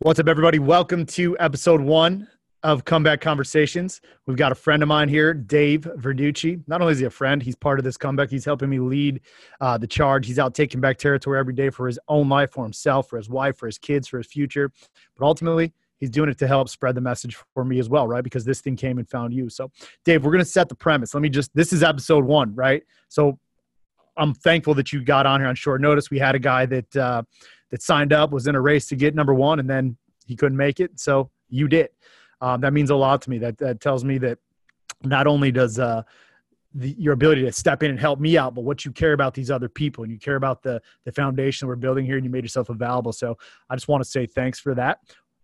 What's up, everybody? Welcome to episode one of Comeback Conversations. We've got a friend of mine here, Dave Verducci. Not only is he a friend, he's part of this comeback. He's helping me lead uh, the charge. He's out taking back territory every day for his own life, for himself, for his wife, for his kids, for his future. But ultimately, he's doing it to help spread the message for me as well, right? Because this thing came and found you. So, Dave, we're going to set the premise. Let me just, this is episode one, right? So, I'm thankful that you got on here on short notice. We had a guy that, uh, that signed up was in a race to get number one and then he couldn't make it. So you did. Um, that means a lot to me. That, that tells me that not only does uh, the, your ability to step in and help me out but what you care about these other people and you care about the the foundation we're building here and you made yourself available. So i just want to say thanks for that.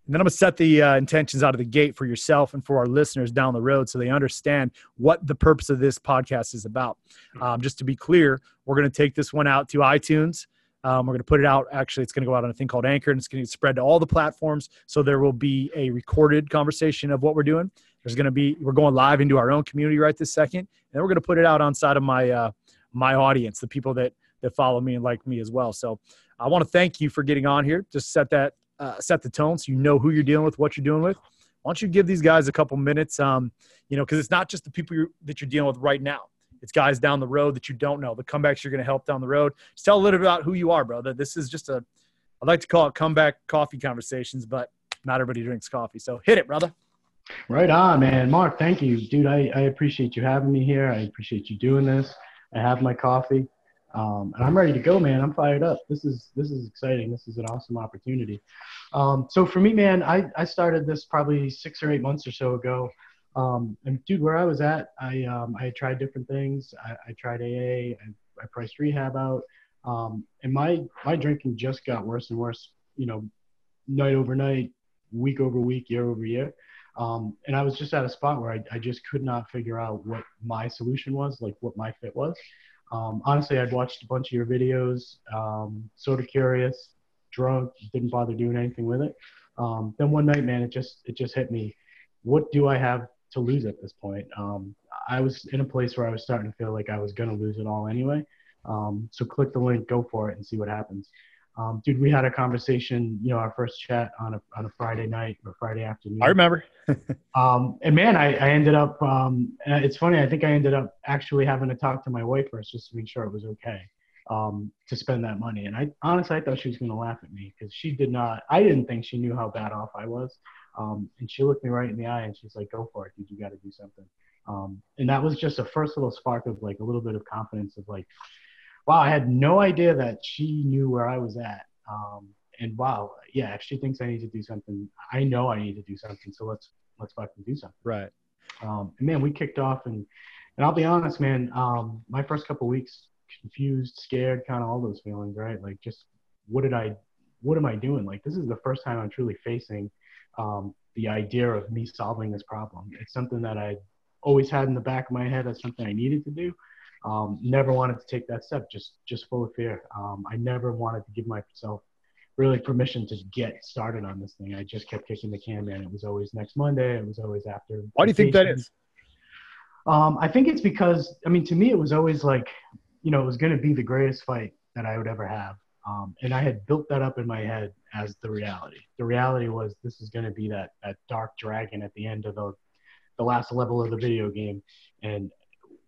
And then I'm going to set the uh, intentions out of the gate for yourself and for our listeners down the road so they understand what the purpose of this podcast is about. Um, just to be clear, we're going to take this one out to iTunes, um, we're going to put it out. Actually, it's going to go out on a thing called Anchor, and it's going to spread to all the platforms. So there will be a recorded conversation of what we're doing. There's going to be we're going live into our own community right this second, and then we're going to put it out on side of my uh, my audience, the people that that follow me and like me as well. So I want to thank you for getting on here. Just set that uh, set the tone so you know who you're dealing with, what you're dealing with. Why don't you give these guys a couple minutes? Um, you know, because it's not just the people you're, that you're dealing with right now. It's guys down the road that you don't know. The comebacks you're going to help down the road. Just tell a little bit about who you are, bro. That this is just a, I'd like to call it comeback coffee conversations, but not everybody drinks coffee. So hit it, brother. Right on, man. Mark, thank you, dude. I, I appreciate you having me here. I appreciate you doing this. I have my coffee, um, and I'm ready to go, man. I'm fired up. This is this is exciting. This is an awesome opportunity. Um, so for me, man, I, I started this probably six or eight months or so ago. Um, and dude, where I was at, I um, I tried different things. I, I tried AA. I, I, priced rehab out, um, and my my drinking just got worse and worse. You know, night over night, week over week, year over year. Um, and I was just at a spot where I, I just could not figure out what my solution was, like what my fit was. Um, honestly, I'd watched a bunch of your videos, um, sort of curious, drunk, didn't bother doing anything with it. Um, then one night, man, it just it just hit me. What do I have to lose at this point. Um, I was in a place where I was starting to feel like I was going to lose it all anyway. Um, so click the link, go for it, and see what happens. Um, dude, we had a conversation, you know, our first chat on a on a Friday night or Friday afternoon. I remember. um, and man, I, I ended up. Um, it's funny. I think I ended up actually having to talk to my wife first just to make sure it was okay um, to spend that money. And I honestly, I thought she was going to laugh at me because she did not. I didn't think she knew how bad off I was. Um, and she looked me right in the eye and she's like, "Go for it, dude. You got to do something." Um, and that was just a first little spark of like a little bit of confidence of like, wow, I had no idea that she knew where I was at. Um, and wow, yeah, if she thinks I need to do something, I know I need to do something. So let's let's fucking do something. Right. Um, and man, we kicked off and and I'll be honest, man. Um, my first couple weeks, confused, scared, kind of all those feelings, right? Like just what did I, what am I doing? Like this is the first time I'm truly facing um, the idea of me solving this problem. It's something that I always had in the back of my head as something I needed to do. Um, never wanted to take that step, just just full of fear. Um, I never wanted to give myself really permission to get started on this thing. I just kept kicking the can, man. It was always next Monday. It was always after. Why do you think that is? Um, I think it's because I mean, to me, it was always like, you know, it was going to be the greatest fight that I would ever have. Um, and I had built that up in my head as the reality. The reality was this is going to be that, that dark dragon at the end of the, the last level of the video game. And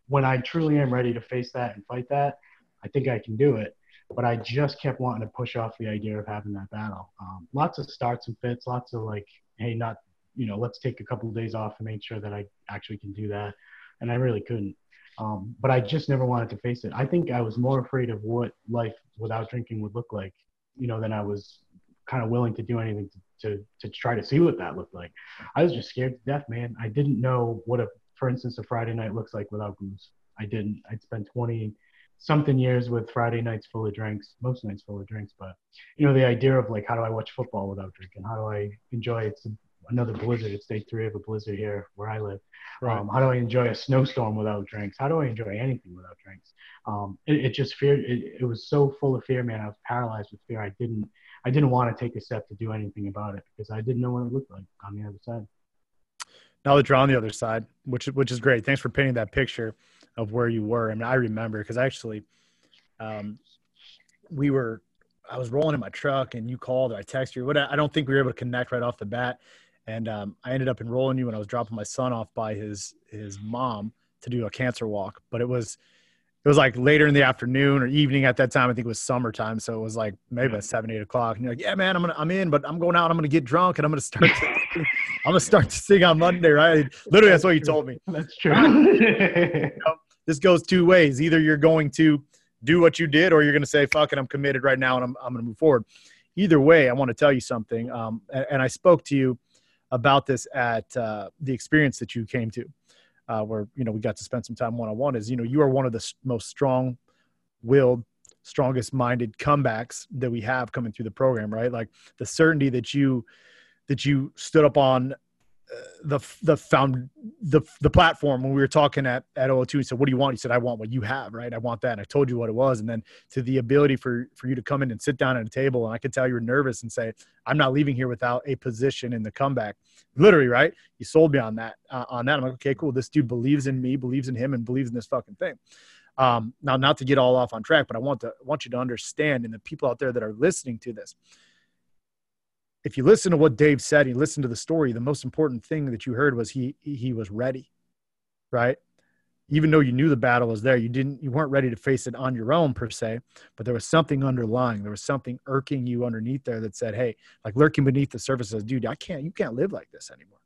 when I truly am ready to face that and fight that, I think I can do it. But I just kept wanting to push off the idea of having that battle. Um, lots of starts and fits, lots of like, hey, not, you know, let's take a couple of days off and make sure that I actually can do that. And I really couldn't. Um, but I just never wanted to face it. I think I was more afraid of what life without drinking would look like, you know, than I was kind of willing to do anything to, to, to try to see what that looked like. I was just scared to death, man. I didn't know what a, for instance, a Friday night looks like without booze. I didn't. I'd spent 20 something years with Friday nights full of drinks, most nights full of drinks. But you know, the idea of like, how do I watch football without drinking? How do I enjoy it? Another blizzard. It's day three of a blizzard here where I live. Right. Um, how do I enjoy a snowstorm without drinks? How do I enjoy anything without drinks? Um, it, it, just feared. It, it was so full of fear, man. I was paralyzed with fear. I didn't. I didn't want to take a step to do anything about it because I didn't know what it looked like on the other side. Now that you're on the other side, which which is great. Thanks for painting that picture of where you were. I mean, I remember because actually, um, we were I was rolling in my truck and you called or I texted you. What I don't think we were able to connect right off the bat. And um, I ended up enrolling you when I was dropping my son off by his his mom to do a cancer walk. But it was it was like later in the afternoon or evening at that time. I think it was summertime, so it was like maybe at seven, eight o'clock. And you're like, "Yeah, man, I'm gonna, I'm in, but I'm going out. I'm gonna get drunk and I'm gonna start, to, I'm gonna start to sing on Monday, right? Literally, that's what you told me. That's true. you know, this goes two ways. Either you're going to do what you did, or you're gonna say, "Fuck it, I'm committed right now, and I'm, I'm gonna move forward." Either way, I want to tell you something. Um, and, and I spoke to you about this at uh, the experience that you came to uh, where you know we got to spend some time one on one is you know you are one of the most strong willed strongest minded comebacks that we have coming through the program right? Like the certainty that you that you stood up on the the found the the platform when we were talking at at O2 he said what do you want? He said I want what you have right? I want that and I told you what it was. And then to the ability for for you to come in and sit down at a table and I could tell you were nervous and say I'm not leaving here without a position in the comeback. Literally right? You sold me on that uh, on that. I'm like okay cool. This dude believes in me believes in him and believes in this fucking thing. Um, now not to get all off on track but I want to want you to understand and the people out there that are listening to this if you listen to what Dave said, you listen to the story, the most important thing that you heard was he he was ready, right? Even though you knew the battle was there, you didn't you weren't ready to face it on your own per se, but there was something underlying. There was something irking you underneath there that said, "Hey, like lurking beneath the surface says, dude, I can't you can't live like this anymore."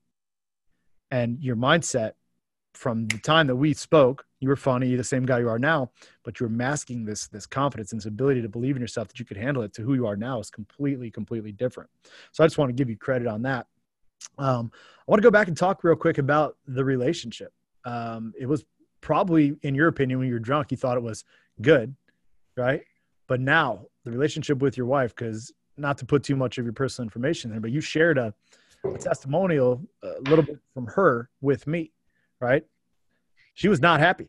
And your mindset from the time that we spoke, you were funny, the same guy you are now, but you were masking this this confidence and this ability to believe in yourself that you could handle it to who you are now is completely, completely different. So I just want to give you credit on that. Um, I want to go back and talk real quick about the relationship. Um, it was probably, in your opinion, when you were drunk, you thought it was good, right? But now the relationship with your wife, because not to put too much of your personal information there, but you shared a, a testimonial a little bit from her with me right? She was not happy.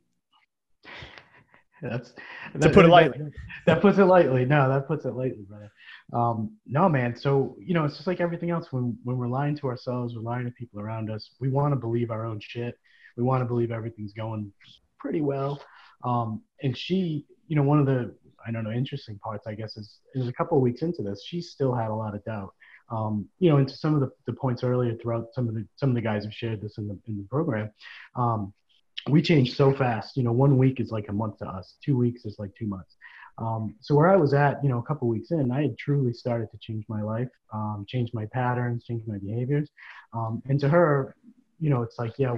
That's to put it lightly. That, that, puts it lightly. No, that puts it lightly, brother. Um, no, man. So you know, it's just like everything else. When when we're lying to ourselves, we're lying to people around us. We want to believe our own shit. We want to believe everything's going pretty well. Um, and she, you know, one of the I don't know interesting parts, I guess, is is a couple of weeks into this, she still had a lot of doubt. Um, you know, into some of the, the points earlier throughout some of the some of the guys have shared this in the in the program. Um, we change so fast. You know, one week is like a month to us. Two weeks is like two months. Um, so where I was at, you know, a couple weeks in, I had truly started to change my life, um, change my patterns, change my behaviors. Um, and to her, you know, it's like, yeah,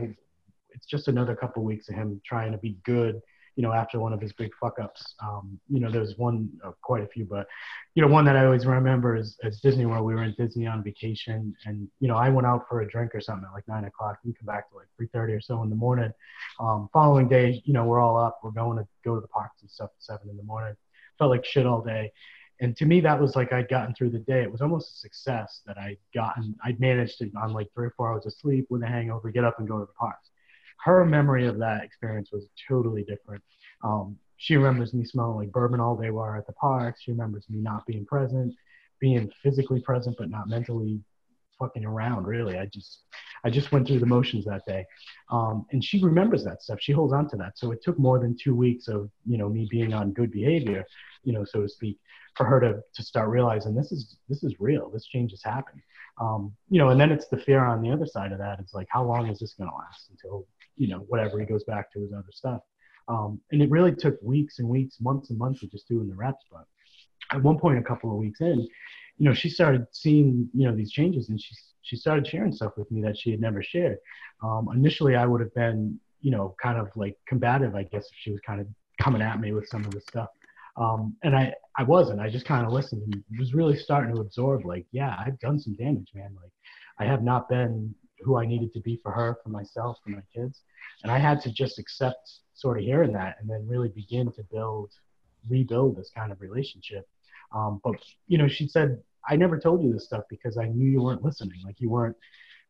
it's just another couple weeks of him trying to be good you know, after one of his big fuck ups. Um, you know, there's one, uh, quite a few, but, you know, one that I always remember is, is Disney World. We were in Disney on vacation and, you know, I went out for a drink or something at like nine o'clock. We come back to like 3.30 or so in the morning. Um, following day, you know, we're all up. We're going to go to the parks and stuff at seven in the morning. Felt like shit all day. And to me, that was like I'd gotten through the day. It was almost a success that I'd gotten, I'd managed to, on like three or four hours of sleep with a hangover, get up and go to the parks her memory of that experience was totally different. Um, she remembers me smelling like bourbon all day while at the park. She remembers me not being present, being physically present but not mentally fucking around. Really, I just I just went through the motions that day, um, and she remembers that stuff. She holds on to that. So it took more than two weeks of you know me being on good behavior, you know, so to speak, for her to to start realizing this is this is real. This change has happened. Um, you know, and then it's the fear on the other side of that. It's like, how long is this going to last until you know, whatever he goes back to his other stuff. Um, and it really took weeks and weeks, months and months of just doing the reps. But at one point, a couple of weeks in, you know, she started seeing, you know, these changes and she, she started sharing stuff with me that she had never shared. Um, initially, I would have been, you know, kind of like combative, I guess, if she was kind of coming at me with some of the stuff. Um, and I, I wasn't, I just kind of listened and was really starting to absorb like, yeah, I've done some damage, man. Like I have not been who I needed to be for her, for myself, for my kids. And I had to just accept sort of hearing that and then really begin to build, rebuild this kind of relationship. Um, but, you know, she said, I never told you this stuff because I knew you weren't listening. Like you weren't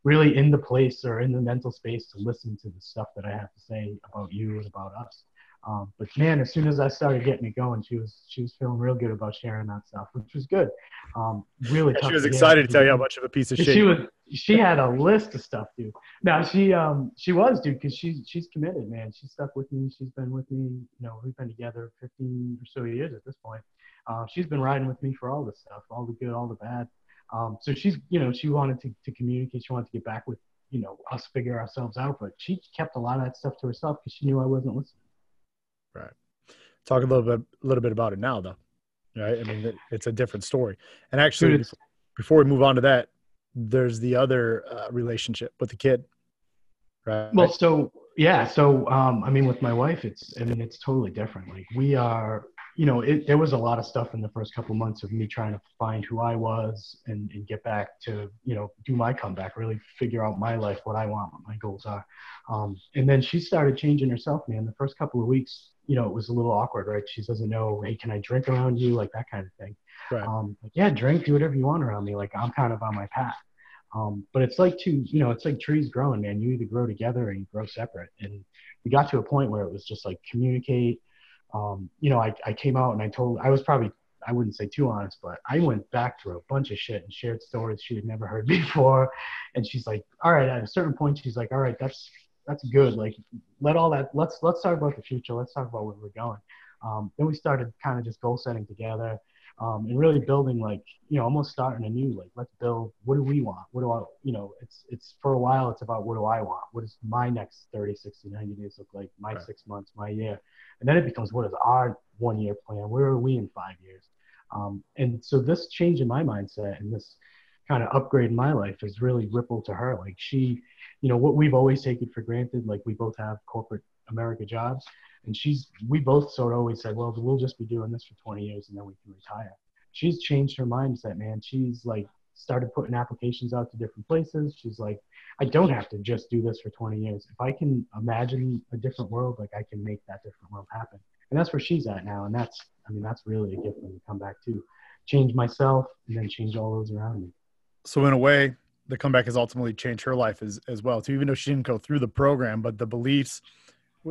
really in the place or in the mental space to listen to the stuff that I have to say about you and about us. Um, but man, as soon as I started getting it going, she was she was feeling real good about sharing that stuff, which was good. Um, really, yeah, she was excited to tell you how much of a piece of shit. She was. She had a list of stuff, dude. Now she um she was, dude, because she's she's committed, man. She's stuck with me. She's been with me. You know, we've been together 15 or so years at this point. Uh, she's been riding with me for all the stuff, all the good, all the bad. Um, so she's, you know, she wanted to, to communicate. She wanted to get back with, you know, us figure ourselves out. But she kept a lot of that stuff to herself because she knew I wasn't listening. Right. Talk a little bit, a little bit about it now, though. Right. I mean, it's a different story. And actually, Dude, before we move on to that, there's the other uh, relationship with the kid. Right. Well, so yeah, so um, I mean, with my wife, it's I mean, it's totally different. Like we are you know, it, there was a lot of stuff in the first couple months of me trying to find who I was and, and get back to, you know, do my comeback, really figure out my life, what I want, what my goals are. Um, and then she started changing herself, man. The first couple of weeks, you know, it was a little awkward, right? She doesn't know, hey, can I drink around you? Like that kind of thing. Right. Um, like, yeah, drink, do whatever you want around me. Like I'm kind of on my path. Um, but it's like two, you know, it's like trees growing, man. You either grow together or you grow separate. And we got to a point where it was just like communicate, um, you know, I, I came out and I told, I was probably, I wouldn't say too honest, but I went back through a bunch of shit and shared stories she had never heard before. And she's like, all right, at a certain point, she's like, all right, that's, that's good. Like, let all that, let's, let's talk about the future. Let's talk about where we're going. Um, then we started kind of just goal setting together um, and really building like you know almost starting anew like let's build what do we want? What do i you know it's it's for a while it's about what do i want? What does my next 30 60 90 days look like? My right. six months my year. And then it becomes what is our one year plan? Where are we in five years? Um, and so this change in my mindset and this kind of upgrade in my life has really rippled to her. Like she you know what we've always taken for granted like we both have corporate america jobs and she's, we both sort of always said, well, we'll just be doing this for 20 years and then we can retire. She's changed her mindset, man. She's like started putting applications out to different places. She's like, I don't have to just do this for 20 years. If I can imagine a different world, like I can make that different world happen. And that's where she's at now. And that's, I mean, that's really a gift when you come back to change myself and then change all those around me. So in a way, the comeback has ultimately changed her life as, as well too, even though she didn't go through the program, but the beliefs,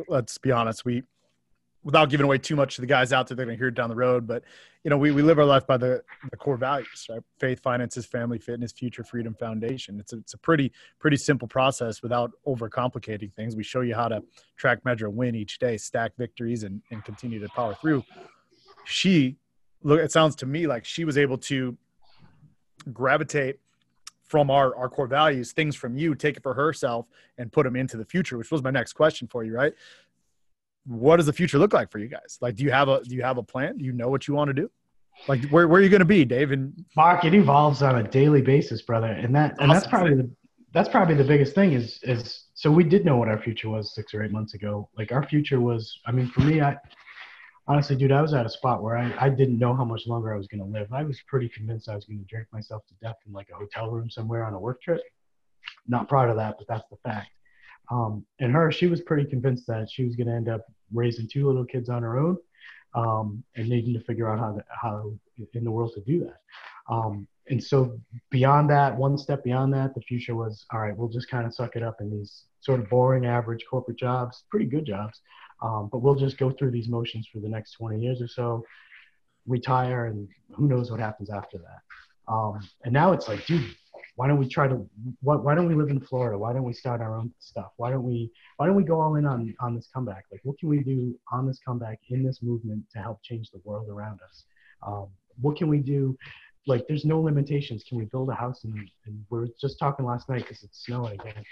let's be honest, we without giving away too much to the guys out there, they're going to hear it down the road. But you know, we, we live our life by the, the core values, right? Faith, finances, family, fitness, future, freedom, foundation. It's a, it's a pretty pretty simple process without overcomplicating things. We show you how to track, measure, win each day, stack victories, and and continue to power through. She look. It sounds to me like she was able to gravitate from our, our core values, things from you, take it for herself and put them into the future, which was my next question for you, right? What does the future look like for you guys? Like, do you have a, do you have a plan? Do you know what you want to do? Like, where, where are you going to be, Dave? And Mark, it evolves on a daily basis, brother. And that, and that's probably the, that's probably the biggest thing is, is, so we did know what our future was six or eight months ago. Like our future was, I mean, for me, I, honestly, dude, I was at a spot where I, I didn't know how much longer I was going to live. I was pretty convinced I was going to drink myself to death in like a hotel room somewhere on a work trip. Not proud of that, but that's the fact. Um, and her, she was pretty convinced that she was going to end up raising two little kids on her own um, and needing to figure out how to, how in the world to do that. Um, and so beyond that, one step beyond that, the future was all right. We'll just kind of suck it up in these sort of boring, average corporate jobs, pretty good jobs, um, but we'll just go through these motions for the next 20 years or so, retire, and who knows what happens after that. Um, and now it's like, dude, why don't we try to? Why, why don't we live in Florida? Why don't we start our own stuff? Why don't we? Why don't we go all in on on this comeback? Like, what can we do on this comeback in this movement to help change the world around us? Um, what can we do? Like, there's no limitations. Can we build a house? And, and we are just talking last night because it's snowing again.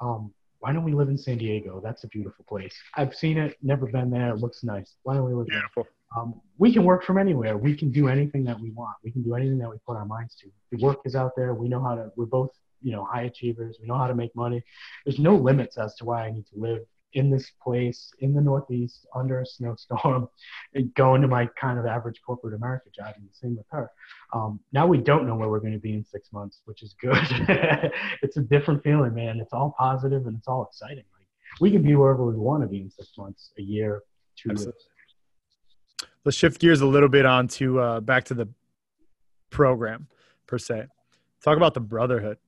Um, why don't we live in San Diego? That's a beautiful place. I've seen it, never been there. It looks nice. Why don't we live beautiful. there? Um, we can work from anywhere. We can do anything that we want. We can do anything that we put our minds to. The work is out there. We know how to. We're both, you know, high achievers. We know how to make money. There's no limits as to why I need to live in this place in the Northeast under a snowstorm, going to my kind of average corporate America job. And the same with her. Um, now we don't know where we're going to be in six months, which is good. it's a different feeling, man. It's all positive and it's all exciting. Like we can be wherever we want to be in six months, a year, two Absolutely. years. Let's shift gears a little bit onto uh, back to the program per se. Talk about the brotherhood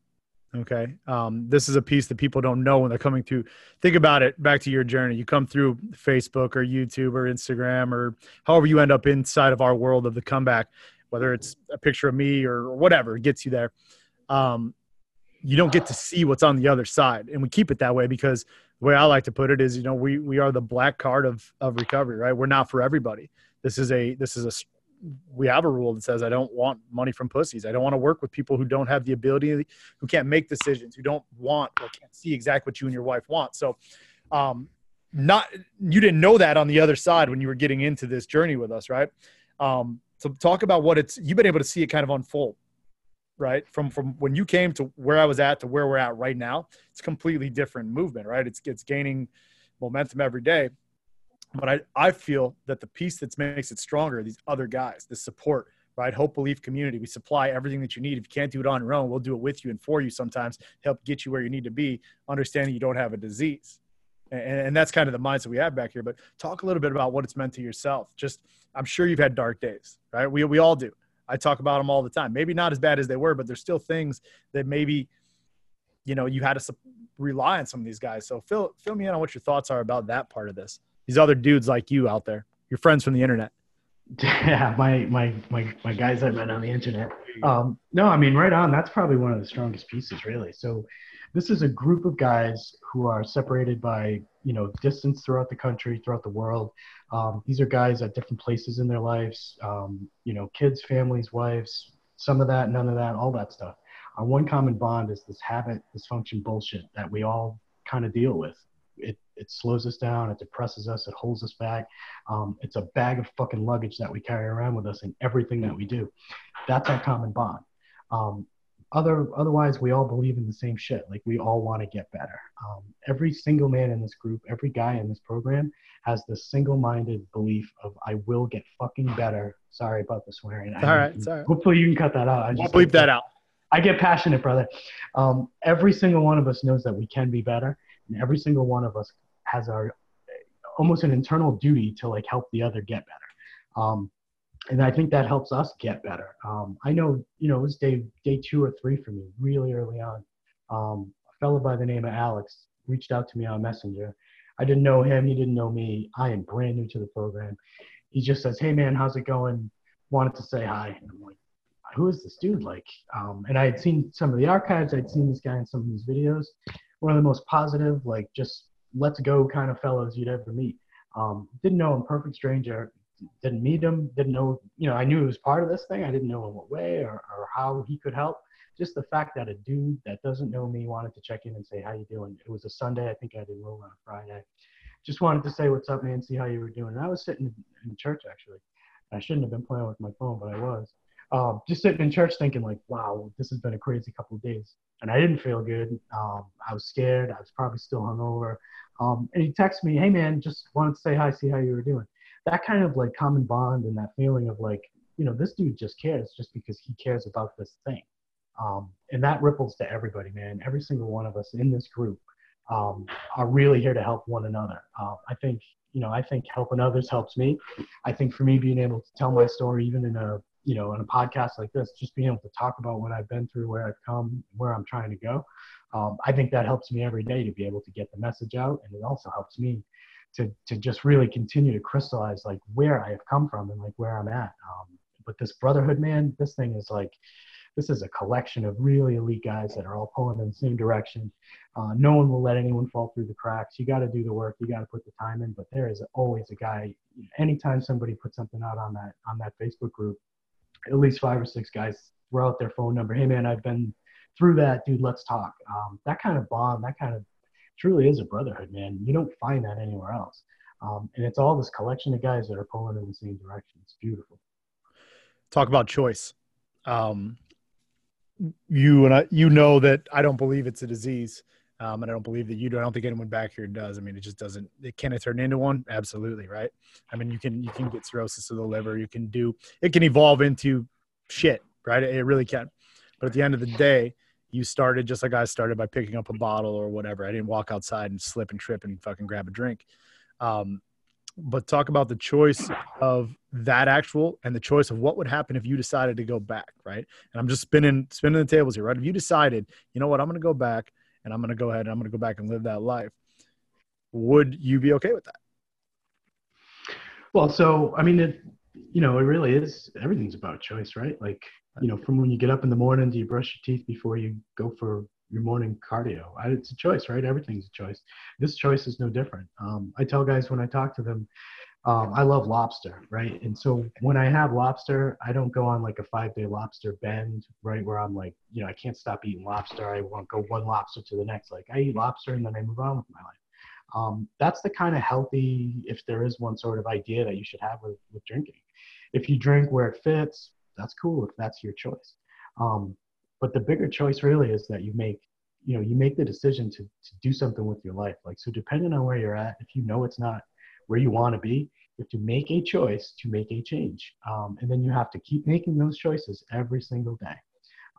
Okay. Um, this is a piece that people don't know when they're coming through. Think about it back to your journey. You come through Facebook or YouTube or Instagram or however you end up inside of our world of the comeback, whether it's a picture of me or whatever it gets you there. Um, you don't get to see what's on the other side. And we keep it that way because the way I like to put it is, you know, we, we are the black card of, of recovery, right? We're not for everybody. This is a, this is a we have a rule that says I don't want money from pussies. I don't want to work with people who don't have the ability, who can't make decisions, who don't want or can't see exactly what you and your wife want. So, um, not you didn't know that on the other side when you were getting into this journey with us, right? Um, so talk about what it's you've been able to see it kind of unfold, right? From from when you came to where I was at to where we're at right now, it's completely different movement, right? It's it's gaining momentum every day but I, I feel that the piece that makes it stronger these other guys the support right? Hope belief community. We supply everything that you need. If you can't do it on your own we'll do it with you and for you sometimes help get you where you need to be understanding you don't have a disease. And, and that's kind of the mindset we have back here. But talk a little bit about what it's meant to yourself. Just i'm sure you've had dark days right? We, we all do. I talk about them all the time. Maybe not as bad as they were but there's still things that maybe you know you had to rely on some of these guys. So fill fill me in on what your thoughts are about that part of this these other dudes like you out there, your friends from the internet. Yeah, my my my my guys I met on the internet. Um, no, I mean right on. That's probably one of the strongest pieces, really. So, this is a group of guys who are separated by you know distance throughout the country, throughout the world. Um, these are guys at different places in their lives. Um, you know, kids, families, wives. Some of that, none of that, all that stuff. Our one common bond is this habit, dysfunction bullshit that we all kind of deal with it it slows us down, it depresses us, it holds us back. Um, it's a bag of fucking luggage that we carry around with us in everything that we do. That's our common bond. Um, other otherwise, we all believe in the same shit. Like we all want to get better. Um, every single man in this group, every guy in this program has the single-minded belief of I will get fucking better. Sorry about the swearing. All right, sorry. Hopefully you can cut that out. I just bleep that out. I get passionate, brother. Um, every single one of us knows that we can be better, and every single one of us has our almost an internal duty to like help the other get better. Um, and I think that helps us get better. Um, I know, you know, it was day day two or three for me, really early on. Um, a fellow by the name of Alex reached out to me on Messenger. I didn't know him, he didn't know me. I am brand new to the program. He just says, "Hey man, how's it going? Wanted to say hi." And I'm like, "Who is this dude?" Like, um, and I had seen some of the archives. I'd seen this guy in some of his videos. One of the most positive, like just let's go kind of fellows you'd ever meet. Um, didn't know him, perfect stranger. Didn't meet him. Didn't know, you know, I knew he was part of this thing. I didn't know in what way or, or how he could help. Just the fact that a dude that doesn't know me wanted to check in and say, how you doing? It was a Sunday. I think I did roll on a Friday. Just wanted to say, what's up, man? See how you were doing. And I was sitting in church, actually. I shouldn't have been playing with my phone, but I was. Um, just sitting in church thinking like, wow, this has been a crazy couple of days. And I didn't feel good. Um, I was scared. I was probably still hungover. Um, and he texted me, hey man, just wanted to say hi, see how you were doing. That kind of like common bond and that feeling of like, you know, this dude just cares just because he cares about this thing. Um, and that ripples to everybody, man. Every single one of us in this group um, are really here to help one another. Uh, I think, you know, I think helping others helps me. I think for me, being able to tell my story, even in a, you know, in a podcast like this, just being able to talk about what I've been through, where I've come, where I'm trying to go, um, I think that helps me every day to be able to get the message out, and it also helps me to to just really continue to crystallize like where I have come from and like where I'm at. Um, but this brotherhood, man, this thing is like this is a collection of really elite guys that are all pulling in the same direction. Uh, no one will let anyone fall through the cracks. You got to do the work. You got to put the time in. But there is always a guy. Anytime somebody puts something out on that on that Facebook group, at least five or six guys throw out their phone number. Hey man, I've been through that, dude, let's talk. Um, that kind of bond, that kind of truly is a brotherhood, man. You don't find that anywhere else. Um, and it's all this collection of guys that are pulling in the same direction. It's beautiful. Talk about choice. Um, you and I, you know that I don't believe it's a disease. Um, and I don't believe that you do. I don't think anyone back here does. I mean, it just doesn't. It can it turn into one? Absolutely, right? I mean, you can you can get cirrhosis of the liver. You can do. It can evolve into shit, right? It really can. But at the end of the day, you started just like I started by picking up a bottle or whatever. I didn't walk outside and slip and trip and fucking grab a drink. Um, but talk about the choice of that actual and the choice of what would happen if you decided to go back, right? And I'm just spinning spinning the tables here, right? If you decided, you know what, I'm going to go back and I'm going to go ahead and I'm going to go back and live that life, would you be okay with that? Well, so I mean, it, you know, it really is. Everything's about choice, right? Like, you know, from when you get up in the morning, do you brush your teeth before you go for your morning cardio? It's a choice, right? Everything's a choice. This choice is no different. Um, I tell guys when I talk to them, um, I love lobster, right? And so when I have lobster, I don't go on like a five day lobster bend, right? Where I'm like, you know, I can't stop eating lobster. I won't go one lobster to the next. Like I eat lobster and then I move on with my life. Um, that's the kind of healthy, if there is one sort of idea that you should have with, with drinking. If you drink where it fits, that's cool if that's your choice. Um, but the bigger choice really is that you make, you know, you make the decision to, to do something with your life. Like, so depending on where you're at, if you know it's not where you want to be, you have to make a choice to make a change. Um, and then you have to keep making those choices every single day.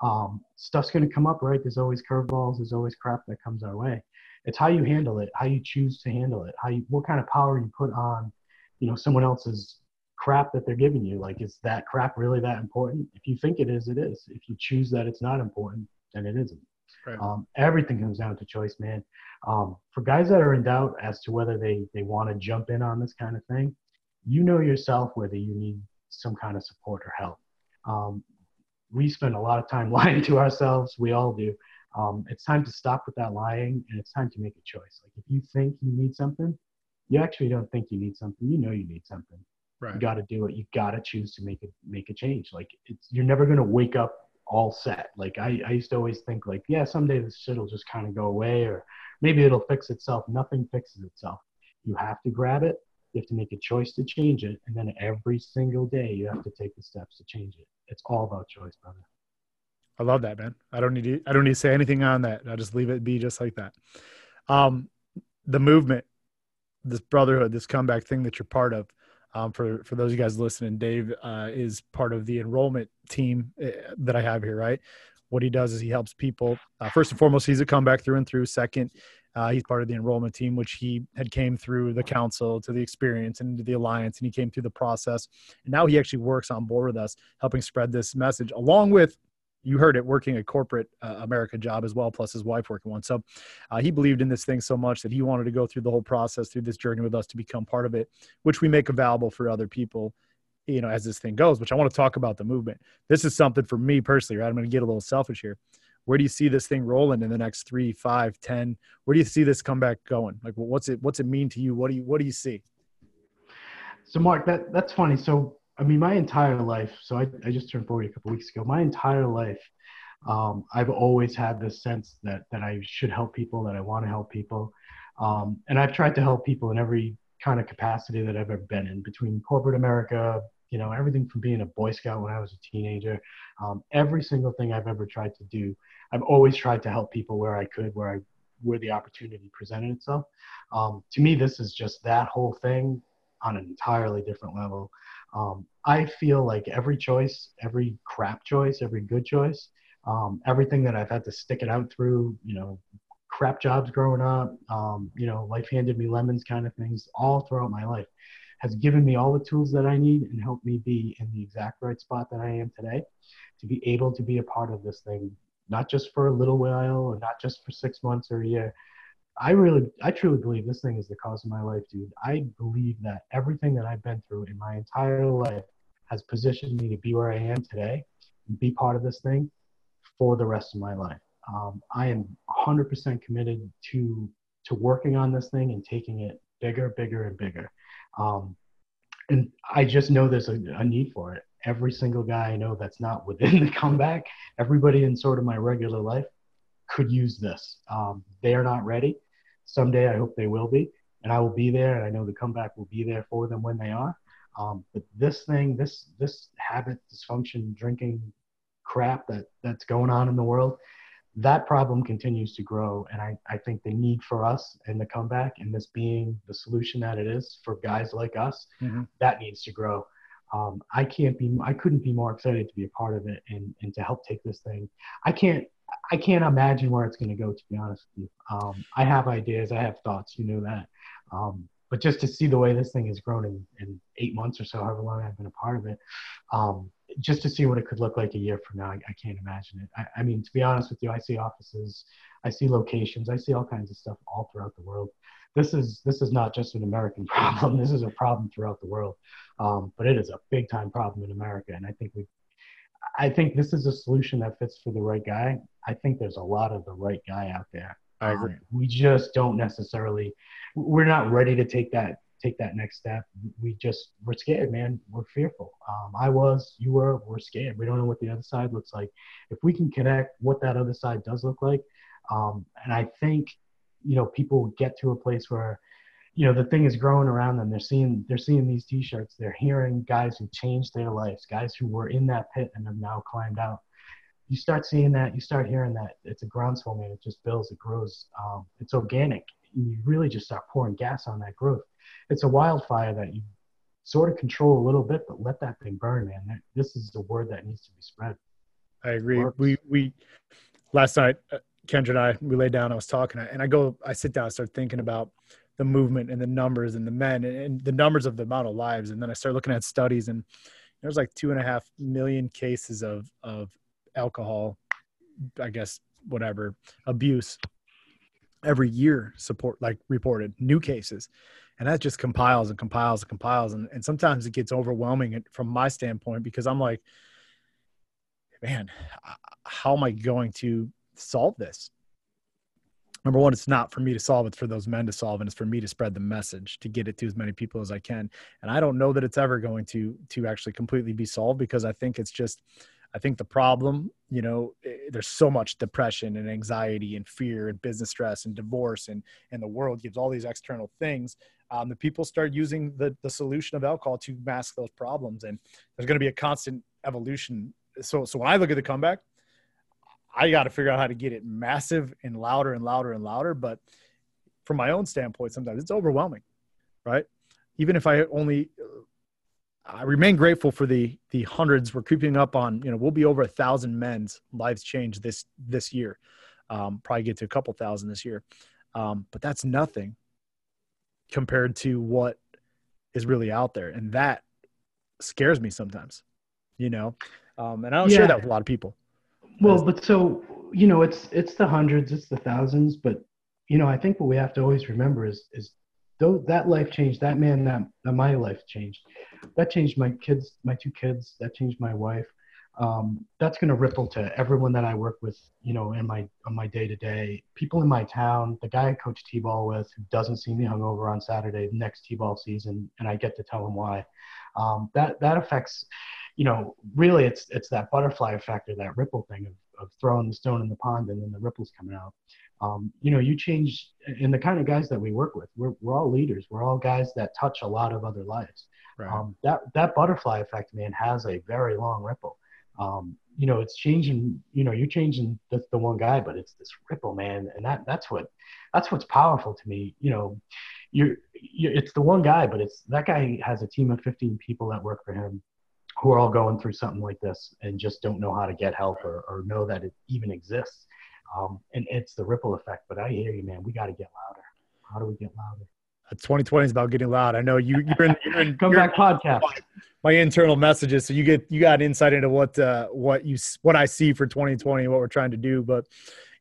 Um, stuff's going to come up, right? There's always curveballs, there's always crap that comes our way. It's how you handle it, how you choose to handle it, how you, what kind of power you put on, you know, someone else's crap that they're giving you. Like, is that crap really that important? If you think it is, it is. If you choose that it's not important, then it isn't. Right. Um, everything comes down to choice, man. Um, for guys that are in doubt as to whether they, they want to jump in on this kind of thing, you know yourself whether you need some kind of support or help. Um, we spend a lot of time lying to ourselves. We all do. Um, it's time to stop with that lying and it's time to make a choice. Like if you think you need something, you actually don't think you need something. You know you need something. Right. You got to do it. You got to choose to make it make a change. Like it's you're never gonna wake up all set. Like I, I used to always think like, yeah, someday this shit will just kind of go away or maybe it'll fix itself. Nothing fixes itself. You have to grab it. You have to make a choice to change it, and then every single day you have to take the steps to change it. It's all about choice, brother. I love that, man. I don't need to. I don't need to say anything on that. I just leave it be just like that. Um, the movement, this brotherhood, this comeback thing that you're part of. Um, for for those of you guys listening, Dave uh, is part of the enrollment team uh, that I have here. Right, what he does is he helps people. Uh, first and foremost, he's a comeback through and through. Second, uh, he's part of the enrollment team, which he had came through the council to the experience and into the alliance, and he came through the process. And now he actually works on board with us, helping spread this message, along with you heard it working a corporate uh, America job as well, plus his wife working one. So uh, he believed in this thing so much that he wanted to go through the whole process through this journey with us to become part of it, which we make available for other people, you know, as this thing goes. Which I want to talk about the movement. This is something for me personally, right? I'm going to get a little selfish here. Where do you see this thing rolling in the next three, five, ten? Where do you see this comeback going? Like, what's it? What's it mean to you? What do you What do you see? So, Mark, that that's funny. So I mean, my entire life. So I, I just turned 40 a couple weeks ago. My entire life, um, I've always had this sense that that I should help people, that I want to help people, um, and I've tried to help people in every kind of capacity that I've ever been in, between corporate America, you know, everything from being a Boy Scout when I was a teenager, um, every single thing I've ever tried to do, I've always tried to help people where I could, where I where the opportunity presented itself. Um, to me, this is just that whole thing on an entirely different level. Um, I feel like every choice, every crap choice, every good choice, um, everything that I've had to stick it out through, you know, crap jobs growing up, um, you know, life handed me lemons kind of things all throughout my life has given me all the tools that I need and helped me be in the exact right spot that I am today to be able to be a part of this thing, not just for a little while or not just for six months or a year, I really, I truly believe this thing is the cause of my life, dude. I believe that everything that I've been through in my entire life has positioned me to be where I am today and be part of this thing for the rest of my life. Um, I am 100% committed to to working on this thing and taking it bigger, bigger, and bigger. Um, and I just know there's a, a need for it. Every single guy I know that's not within the comeback, everybody in sort of my regular life could use this. Um, they are not ready. Someday I hope they will be, and I will be there, and I know the comeback will be there for them when they are. Um, but this thing, this this habit dysfunction, drinking crap that that's going on in the world, that problem continues to grow, and I I think the need for us and the comeback, and this being the solution that it is for guys like us, mm-hmm. that needs to grow. Um, I can't be, I couldn't be more excited to be a part of it and, and to help take this thing. I can't, I can't imagine where it's going to go. To be honest with you, um, I have ideas, I have thoughts. You know that, um, but just to see the way this thing has grown in, in eight months or so, however long I've been a part of it, um, just to see what it could look like a year from now, I, I can't imagine it. I, I, mean, to be honest with you, I see offices, I see locations, I see all kinds of stuff all throughout the world. This is this is not just an American problem. This is a problem throughout the world, um, but it is a big time problem in America. And I think we, I think this is a solution that fits for the right guy. I think there's a lot of the right guy out there. I agree. Um, we just don't necessarily, we're not ready to take that take that next step. We just we're scared, man. We're fearful. Um, I was, you were, we're scared. We don't know what the other side looks like. If we can connect what that other side does look like, um, and I think you know people get to a place where you know the thing is growing around them. They're seeing they're seeing these T-shirts. They're hearing guys who changed their lives, guys who were in that pit and have now climbed out. You start seeing that. You start hearing that. It's a groundswell, man. It just builds. It grows. Um, it's organic. You really just start pouring gas on that growth it's a wildfire that you sort of control a little bit, but let that thing burn, man. This is the word that needs to be spread. I agree. We we last night, uh, Kendra and I we laid down. I was talking, and I go, I sit down, I start thinking about the movement and the numbers and the men and, and the numbers of the amount of lives, and then I start looking at studies, and there's like two and a half million cases of of alcohol, I guess whatever abuse every year support like reported new cases. And that just compiles and compiles and compiles. And, and sometimes it gets overwhelming from my standpoint because i'm like man how am i going to solve this number one it's not for me to solve it's for those men to solve and it's for me to spread the message to get it to as many people as i can and i don't know that it's ever going to to actually completely be solved because i think it's just I think the problem, you know, there's so much depression and anxiety and fear and business stress and divorce and and the world gives all these external things. Um, the people start using the the solution of alcohol to mask those problems, and there's going to be a constant evolution. So so when I look at the comeback, I got to figure out how to get it massive and louder and louder and louder. But from my own standpoint, sometimes it's overwhelming, right? Even if I only I remain grateful for the the hundreds. We're creeping up on, you know, we'll be over a thousand men's lives changed this this year. Um, probably get to a couple thousand this year, um, but that's nothing compared to what is really out there, and that scares me sometimes. You know, um, and I don't yeah. share that with a lot of people. Well, but so you know, it's it's the hundreds, it's the thousands, but you know, I think what we have to always remember is is though that life changed, that man, that, that my life changed, that changed my kids, my two kids, that changed my wife. Um, that's going to ripple to everyone that I work with, you know, in my on my day to day. People in my town, the guy I coach t-ball with, who doesn't see me hungover on Saturday next t-ball season, and I get to tell him why. Um, that that affects, you know, really it's it's that butterfly effect or that ripple thing of, of throwing the stone in the pond and then the ripples coming out um, you know, you change in the kind of guys that we work with. We're, we're all leaders. We're all guys that touch a lot of other lives. Right. Um, that that butterfly effect, man, has a very long ripple. Um, you know, it's changing. You know, you're changing the, the one guy, but it's this ripple, man, and that that's what that's what's powerful to me. You know, you're, you're it's the one guy, but it's that guy has a team of 15 people that work for him who are all going through something like this and just don't know how to get help or, or know that it even exists. Um, and it's the ripple effect. But I hear you, man. We got to get louder. How do we get louder? 2020 is about getting loud. I know you. You're in. You're in Come you're back podcast. My internal messages, so you get you got insight into what uh, what you what I see for 2020 and what we're trying to do. But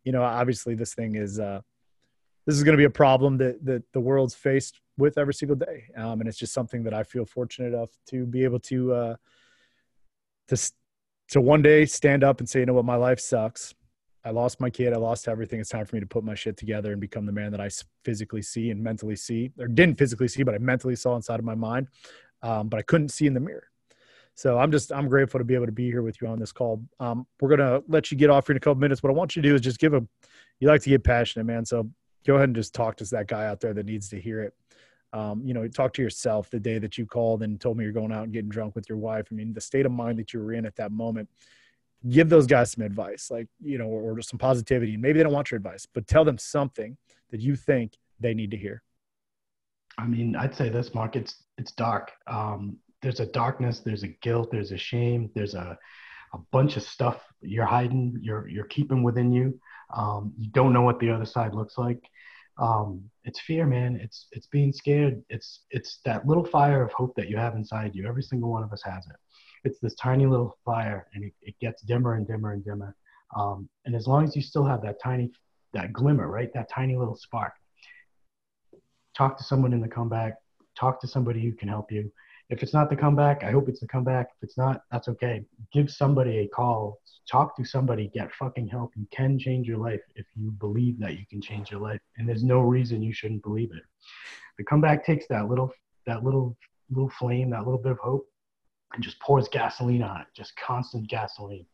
you know, obviously, this thing is uh, this is going to be a problem that that the world's faced with every single day, um, and it's just something that I feel fortunate enough to be able to uh, to to one day stand up and say, you know what, my life sucks I lost my kid. I lost everything. It's time for me to put my shit together and become the man that I physically see and mentally see, or didn't physically see, but I mentally saw inside of my mind, um, but I couldn't see in the mirror. So I'm just I'm grateful to be able to be here with you on this call. Um, we're gonna let you get off here in a couple minutes. What I want you to do is just give a. You like to get passionate, man. So go ahead and just talk to that guy out there that needs to hear it. Um, you know, talk to yourself the day that you called and told me you're going out and getting drunk with your wife. I mean, the state of mind that you were in at that moment give those guys some advice, like, you know, or, or some positivity. And maybe they don't want your advice, but tell them something that you think they need to hear. I mean, I'd say this, Mark, it's, it's dark. Um, there's a darkness, there's a guilt, there's a shame, there's a, a bunch of stuff you're hiding, you're, you're keeping within you. Um, you don't know what the other side looks like. Um, it's fear, man. It's it's being scared. It's it's that little fire of hope that you have inside you. Every single one of us has it. It's this tiny little fire, and it, it gets dimmer and dimmer and dimmer. Um, and as long as you still have that tiny, that glimmer, right, that tiny little spark, talk to someone in the comeback. Talk to somebody who can help you. If it's not the comeback, I hope it's the comeback. If it's not, that's okay. Give somebody a call. Talk to somebody. Get fucking help. You can change your life if you believe that you can change your life, and there's no reason you shouldn't believe it. The comeback takes that little, that little, little flame, that little bit of hope, and just pours gasoline on it. Just constant gasoline.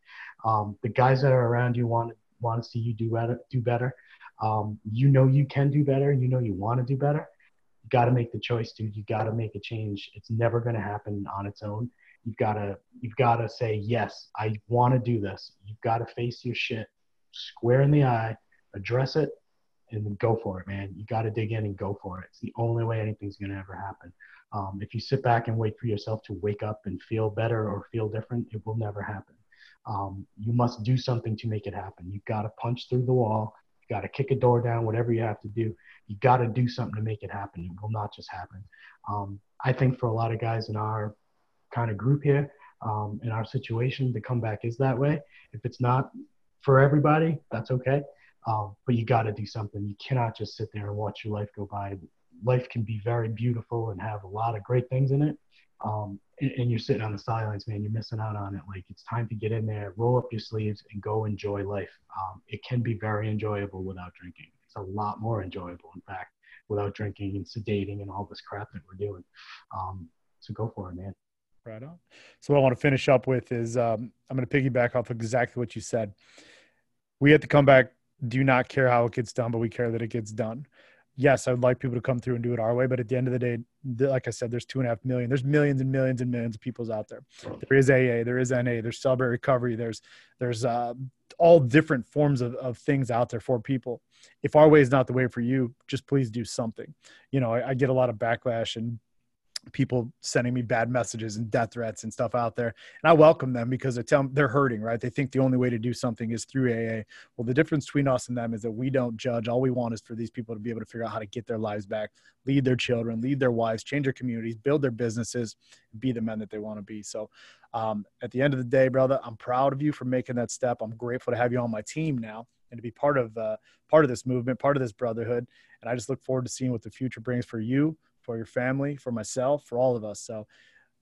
Um, the guys that are around you want want to see you do better. Do better. Um, you know you can do better. You know you want to do better got to make the choice, dude. You got to make a change. It's never going to happen on its own. You've got to you've got to say yes. I want to do this. You've got to face your shit square in the eye, address it, and go for it, man. You got to dig in and go for it. It's the only way anything's going to ever happen. Um, if you sit back and wait for yourself to wake up and feel better or feel different, it will never happen. Um, you must do something to make it happen. You've got to punch through the wall. Got to kick a door down, whatever you have to do you got to do something to make it happen. It will not just happen. Um, I think for a lot of guys in our kind of group here, um, in our situation, the comeback is that way. If it's not for everybody, that's okay. Um, but you got to do something. You cannot just sit there and watch your life go by. Life can be very beautiful and have a lot of great things in it. Um, and, and, you're sitting on the sidelines, man. You're missing out on it. Like it's time to get in there, roll up your sleeves, and go enjoy life. Um, it can be very enjoyable without drinking It's a lot more enjoyable, in fact, without drinking and sedating and all this crap that we're doing. Um, so go for it, man. Right on. So what I want to finish up with is um, I'm going to piggyback off exactly what you said. We at the comeback do not care how it gets done, but we care that it gets done yes, I would like people to come through and do it our way. But at the end of the day, like I said, there's two and a half million. There's millions and millions and millions of people's out there. There is AA, there is NA, there's Celebrate Recovery, there's there's uh, all different forms of, of things out there for people. If our way is not the way for you, just please do something. You know, I, I get a lot of backlash and people sending me bad messages and death threats and stuff out there. And I welcome them because I tell them they're hurting, right? They think the only way to do something is through AA. Well, the difference between us and them is that we don't judge. All we want is for these people to be able to figure out how to get their lives back, lead their children, lead their wives, change their communities, build their businesses, be the men that they want to be. So um, at the end of the day, brother, I'm proud of you for making that step. I'm grateful to have you on my team now and to be part of uh, part of this movement, part of this brotherhood. And I just look forward to seeing what the future brings for you for your family, for myself, for all of us. So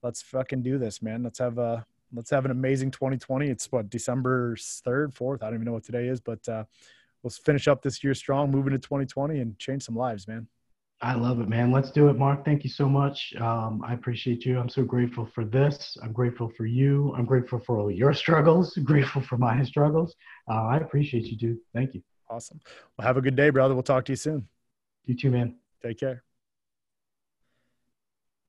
let's fucking do this, man. Let's have a let's have an amazing 2020. It's what December 3rd, 4th. I don't even know what today is, but uh, let's finish up this year strong, move into 2020 and change some lives, man. I love it, man. Let's do it, Mark. Thank you so much. Um, I appreciate you. I'm so grateful for this. I'm grateful for you. I'm grateful for all your struggles. grateful for my struggles. Uh, I appreciate you, dude. Thank you. Awesome. Well, have a good day, brother. We'll talk to you soon. You too, man. Take care.